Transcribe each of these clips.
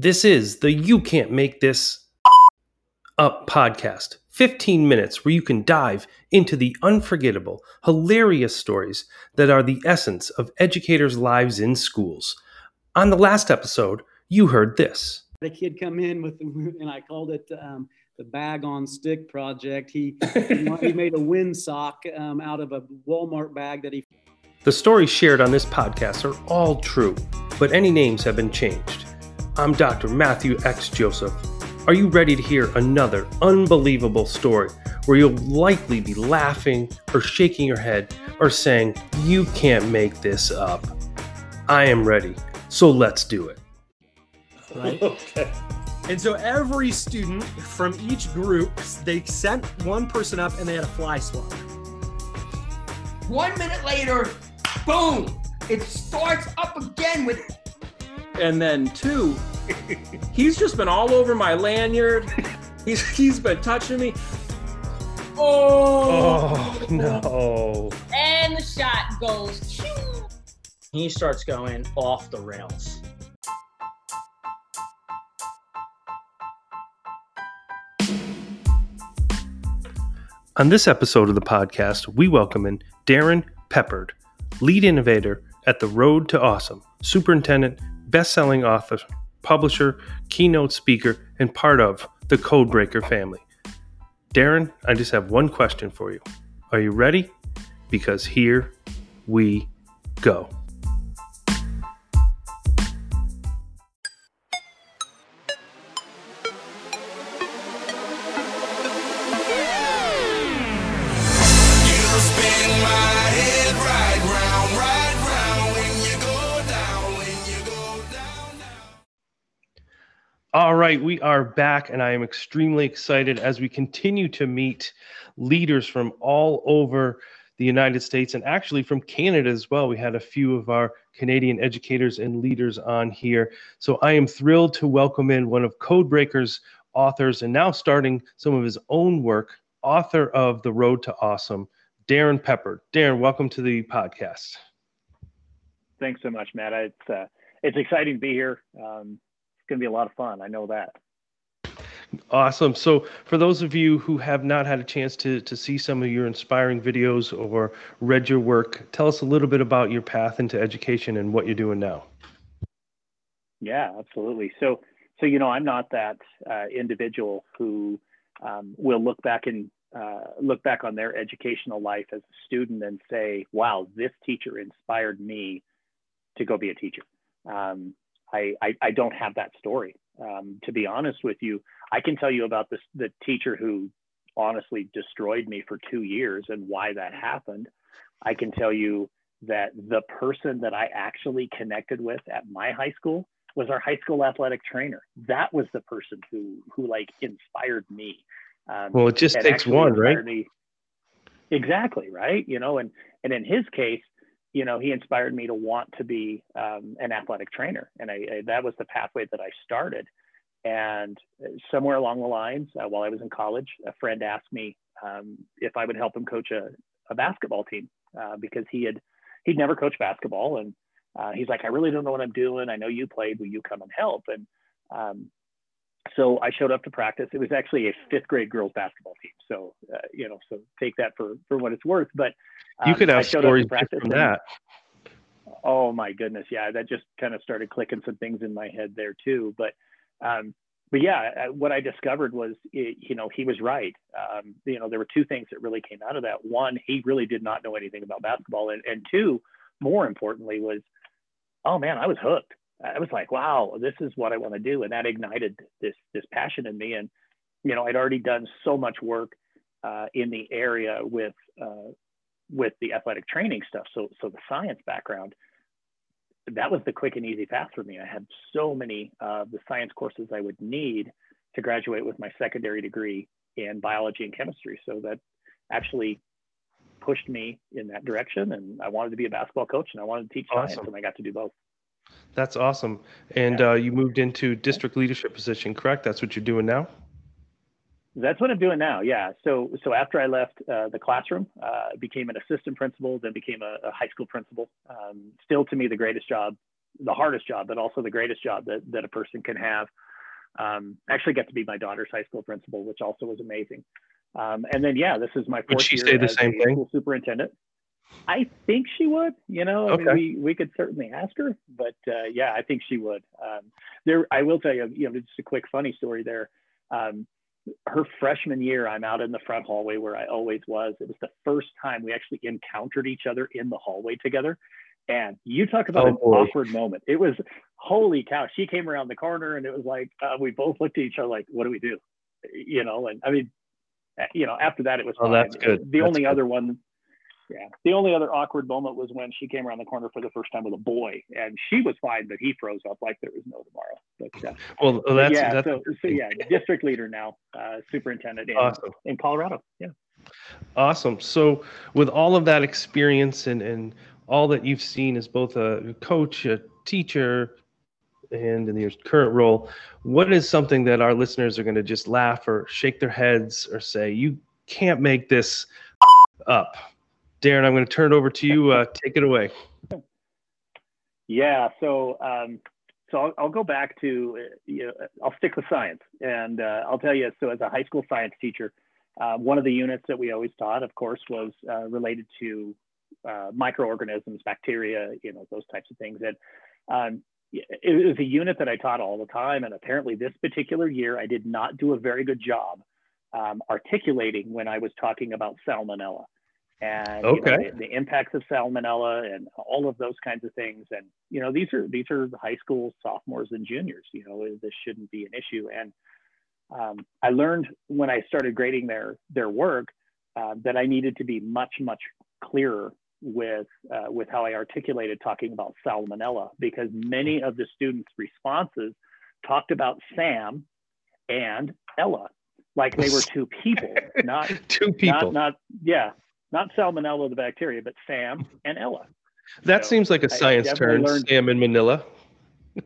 This is the You Can't Make This Up podcast. 15 minutes where you can dive into the unforgettable, hilarious stories that are the essence of educators' lives in schools. On the last episode, you heard this. The kid come in with, and I called it um, the bag on stick project. He he made a windsock um, out of a Walmart bag that he. The stories shared on this podcast are all true, but any names have been changed. I'm Dr. Matthew X. Joseph. Are you ready to hear another unbelievable story where you'll likely be laughing or shaking your head or saying, You can't make this up? I am ready, so let's do it. Right? okay. And so every student from each group, they sent one person up and they had a fly swap. One minute later, boom, it starts up again with and then two, he's just been all over my lanyard. He's he's been touching me. Oh, oh no. And the shot goes. He starts going off the rails. On this episode of the podcast, we welcome in Darren Peppard, lead innovator at the Road to Awesome, superintendent best selling author, publisher, keynote speaker, and part of the Codebreaker family. Darren, I just have one question for you. Are you ready? Because here we go. All right, we are back, and I am extremely excited as we continue to meet leaders from all over the United States and actually from Canada as well. We had a few of our Canadian educators and leaders on here. So I am thrilled to welcome in one of Codebreaker's authors and now starting some of his own work, author of The Road to Awesome, Darren Peppard. Darren, welcome to the podcast. Thanks so much, Matt. It's uh, it's exciting to be here. Um, going to be a lot of fun. I know that. Awesome. So, for those of you who have not had a chance to, to see some of your inspiring videos or read your work, tell us a little bit about your path into education and what you're doing now. Yeah, absolutely. So, so you know, I'm not that uh, individual who um, will look back and uh, look back on their educational life as a student and say, "Wow, this teacher inspired me to go be a teacher." Um, I, I, I don't have that story. Um, to be honest with you, I can tell you about this, the teacher who honestly destroyed me for two years and why that happened. I can tell you that the person that I actually connected with at my high school was our high school athletic trainer. That was the person who who like inspired me. Um, well, it just takes one, right? Me. Exactly, right? You know, and and in his case, you know, he inspired me to want to be um, an athletic trainer. And I, I, that was the pathway that I started. And somewhere along the lines, uh, while I was in college, a friend asked me um, if I would help him coach a, a basketball team uh, because he had he'd never coached basketball, and uh, he's like, I really don't know what I'm doing. I know you played. Will you come and help? And um, so I showed up to practice. It was actually a fifth grade girls basketball team. So, uh, you know, so take that for, for what it's worth. But um, you could have stories from that. oh my goodness. Yeah. That just kind of started clicking some things in my head there too. But, um, but yeah, what I discovered was, it, you know, he was right. Um, you know, there were two things that really came out of that. One, he really did not know anything about basketball. And, and two, more importantly was, oh man, I was hooked. I was like, wow, this is what I want to do, and that ignited this this passion in me. And you know, I'd already done so much work uh, in the area with uh, with the athletic training stuff. So so the science background, that was the quick and easy path for me. I had so many of uh, the science courses I would need to graduate with my secondary degree in biology and chemistry. So that actually pushed me in that direction. And I wanted to be a basketball coach and I wanted to teach awesome. science, and I got to do both. That's awesome. And uh, you moved into district leadership position, correct? That's what you're doing now. That's what I'm doing now. Yeah. So so after I left uh, the classroom, uh, became an assistant principal, then became a, a high school principal. Um, still, to me, the greatest job the hardest job, but also the greatest job that, that a person can have. Um, actually got to be my daughter's high school principal, which also was amazing. Um, and then, yeah, this is my fourth Would she year say the as same thing? school superintendent. I think she would. You know, I Okay. mean, we we could certainly ask her, but uh, yeah, I think she would. Um, there, I will tell you, you know, just a quick funny story there. Um, her freshman year, I'm out in the front hallway where I always was. It was the first time we actually encountered each other in the hallway together. And you talk about Oh, an boy. awkward moment. It was holy cow. She came around the corner and it was like, uh, we both looked at each other like, what do we do? You know, and I mean, you know, after that, it was Oh, fine. that's good. The That's only good. other one, yeah, the only other awkward moment was when she came around the corner for the first time with a boy and she was fine, but he froze up like there was no tomorrow. But uh, Well, that's, yeah, that's so, so yeah, district leader now, uh, superintendent in, awesome. in Colorado. Yeah. Awesome. So, with all of that experience and, and all that you've seen as both a coach, a teacher, and in your current role, what is something that our listeners are going to just laugh or shake their heads or say, you can't make this up? Darren, I'm going to turn it over to you. Uh, take it away. Yeah. So, um, so I'll, I'll go back to, uh, you know, I'll stick with science and uh, I'll tell you, so as a high school science teacher, uh, one of the units that we always taught, of course, was uh, related to uh, microorganisms, bacteria, you know, those types of things. And um, it was a unit that I taught all the time. And apparently this particular year, I did not do a very good job um, articulating when I was talking about salmonella and you know, the, the impacts of salmonella and all of those kinds of things. And you know, these are these are high school sophomores and juniors. You know, this shouldn't be an issue. And um, I learned when I started grading their their work uh, that I needed to be much much clearer with uh, with how I articulated talking about salmonella because many of the students' responses talked about Sam and Ella like they were two people, not Two people. not, not yeah, not salmonella the bacteria, but Sam and Ella. that so seems like a science term, learned- Sam in Manila.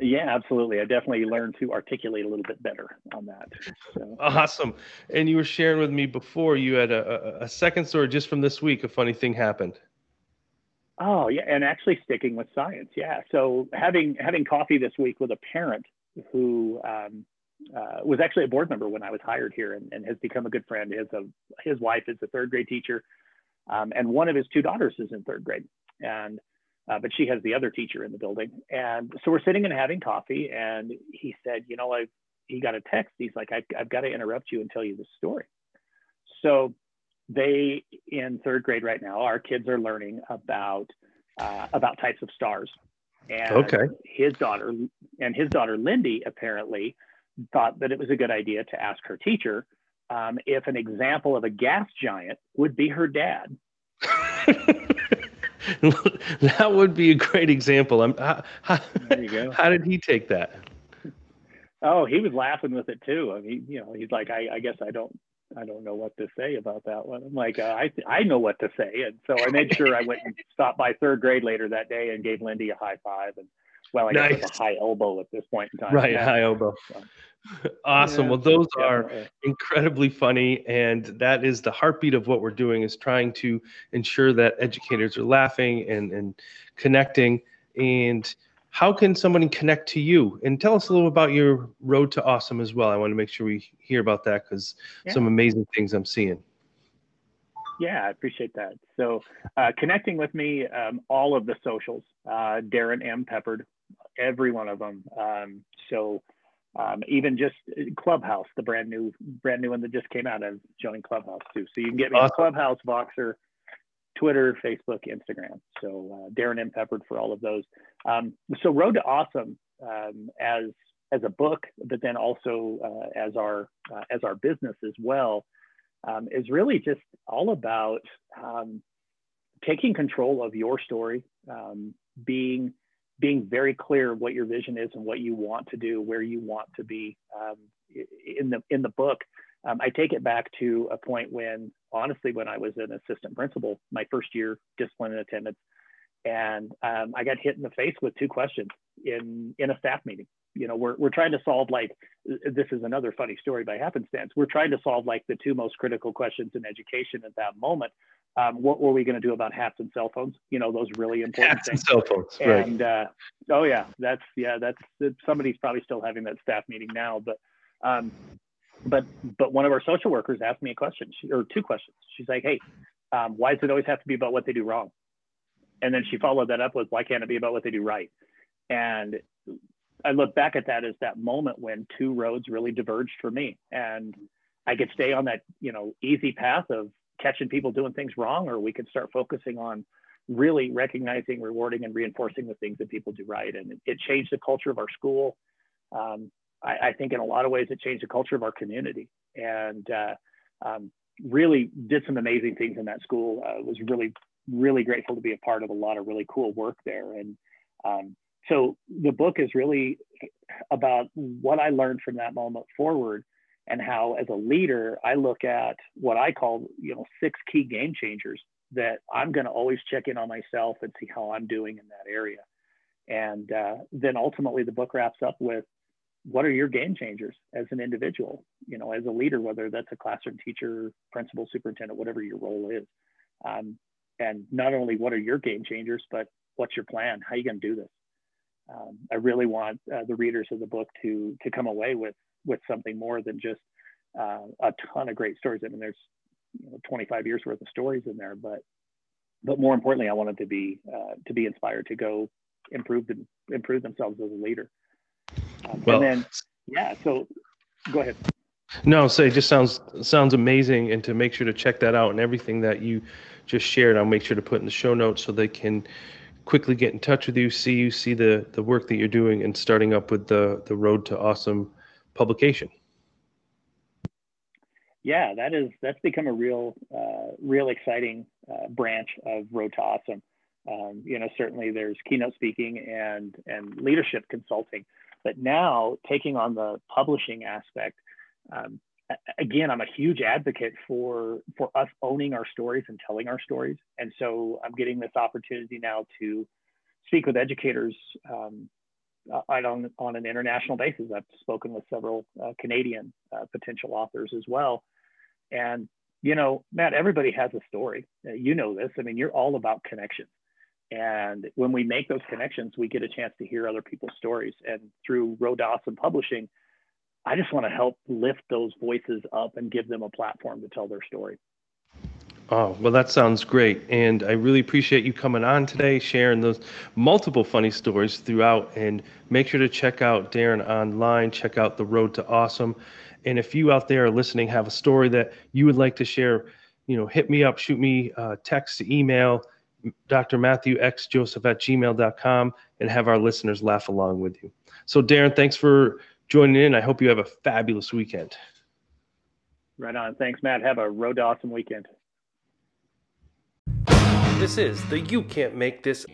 Yeah, absolutely. I definitely learned to articulate a little bit better on that. So, Awesome. And you were sharing with me before you had a, a, a second story just from this week. A funny thing happened. oh yeah, and actually sticking with science. Yeah. So having having coffee this week with a parent who um, uh, was actually a board member when I was hired here and, and has become a good friend. His uh, his wife is a third grade teacher, um, and one of his two daughters is in third grade, and uh, but she has the other teacher in the building. And so we're sitting and having coffee, and he said, you know, I he got a text. He's like, I, I've got to interrupt you and tell you this story. So they in third grade right now, our kids are learning about uh, about types of stars. And Okay. his daughter and his daughter Lindy apparently thought that it was a good idea to ask her teacher um, if an example of a gas giant would be her dad. that would be a great example. I'm, how, how, There you go. how did he take that? Oh, he was laughing with it too. I mean, you know, he's like, I, I guess I don't, I don't know what to say about that one. I'm like, uh, I, I know what to say, and so I made sure I went and stopped by third grade later that day and gave Lindy a high five, and well, I guess it's Nice. a high elbow at this point in time. Right, Yeah. high elbow. Awesome. yeah, Well, those are definitely. incredibly funny, and that is the heartbeat of what we're doing is trying to ensure that educators are laughing and and connecting. And how can somebody connect to you? And tell us a little about your road to awesome as well. I want to make sure we hear about that because some amazing things I'm seeing. Yeah, I appreciate that. So, uh, connecting with me, um, all of the socials, uh, Darren M. Peppard, every one of them. Um, so, um, even just Clubhouse, the brand new, brand new one that just came out. I've joined Clubhouse too. So you can get me on Awesome. Clubhouse, Voxer, Twitter, Facebook, Instagram. So uh, Darren M. Peppard for all of those. Um, so Road to Awesome um, as as a book, but then also uh, as our uh, as our business as well um, is really just all about um, taking control of your story, um, being being very clear what your vision is and what you want to do, where you want to be. Um, in the in the book, um, I take it back to a point when, honestly, when I was an assistant principal, my first year discipline and attendance, and um, I got hit in the face with two questions in in a staff meeting. You know, we're we're trying to solve like this is another funny story by happenstance. We're trying to solve like the two most critical questions in education at that moment. Um, what were we going to do about hats and cell phones? You know, those really important Hats things. and cell phones. Right. And uh, oh yeah, that's yeah, that's somebody's probably still having that staff meeting now. But um, but but one of our social workers asked me a question she, or two questions. She's like, hey, um, why does it always have to be about what they do wrong? And then she followed that up with, why can't it be about what they do right? And I look back at that as that moment when two roads really diverged for me, and I could stay on that you know easy path of catching people doing things wrong, or we could start focusing on really recognizing, rewarding, and reinforcing the things that people do right. And it, changed the culture of our school. Um, I, I, think in a lot of ways it changed the culture of our community, and uh, um, really did some amazing things in that school. Uh, was really really grateful to be a part of a lot of really cool work there. And um, so the book is really about what I learned from that moment forward and how as a leader i look at what i call you know six key game changers that i'm going to always check in on myself and see how i'm doing in that area. And uh, then ultimately the book wraps up with what are your game changers as an individual? You know as a leader whether that's a classroom teacher principal superintendent whatever your role is um, and not only what are your game changers but what's your plan? How are you going to do this? Um, i really want uh, the readers of the book to to come away with with something more than just uh, a ton of great stories. I mean, there's you know, 25 years worth of stories in there, but but more importantly, I wanted to be uh, to be inspired to go improve them, improve themselves as a leader. Um, well, and then yeah, so go ahead. No, say it just sounds sounds amazing, and to make sure to check that out and everything that you just shared, I'll make sure to put in the show notes so they can quickly get in touch with you, see you, see the the work that you're doing, and starting up with the the road to awesome publication. Yeah, that is that's become a real, uh, real exciting uh, branch of to Awesome. Um, you know, certainly there's keynote speaking and and leadership consulting, but now taking on the publishing aspect. Um, again, I'm a huge advocate for for us owning our stories and telling our stories, and so I'm getting this opportunity now to speak with educators um, uh, on, on an international basis. I've spoken with several uh, Canadian uh, potential authors as well. And, you know, Matt, everybody has a story. Uh, you know this. I mean, you're all about connections. And when we make those connections, we get a chance to hear other people's stories. And through to Awesome Publishing, I just want to help lift those voices up and give them a platform to tell their story. Oh, well, that sounds great. And I really appreciate you coming on today, sharing those multiple funny stories throughout. And make sure to check out Darren online, check out The Road to Awesome. And if you out there are listening have a story that you would like to share, you know, hit me up, shoot me uh, text, email, Dr. Matthew X Joseph at gmail.com, and have our listeners laugh along with you. So, Darren, thanks for joining in. I hope you have a fabulous weekend. Right on. Thanks, Matt. Have a road to awesome weekend. This is the You Can't Make This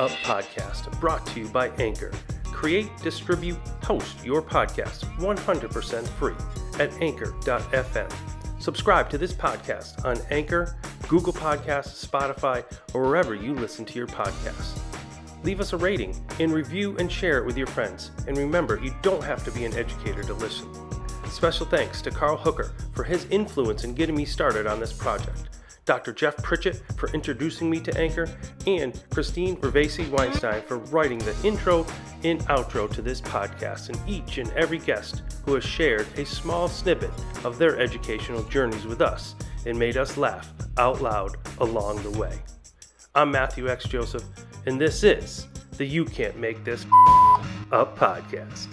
Up podcast brought to you by Anchor. Create, distribute, host your podcast 100% free at anchor.fm. Subscribe to this podcast on Anchor, Google Podcasts, Spotify, or wherever you listen to your podcasts. Leave us a rating and review and share it with your friends. And remember, you don't have to be an educator to listen. Special thanks to Carl Hooker for his influence in getting me started on this project. Dr. Jeff Pritchett for introducing me to Anchor, and Christine Vervacy Weinstein for writing the intro and outro to this podcast, and each and every guest who has shared a small snippet of their educational journeys with us and made us laugh out loud along the way. I'm Matthew X. Joseph, and this is the You Can't Make This Up podcast.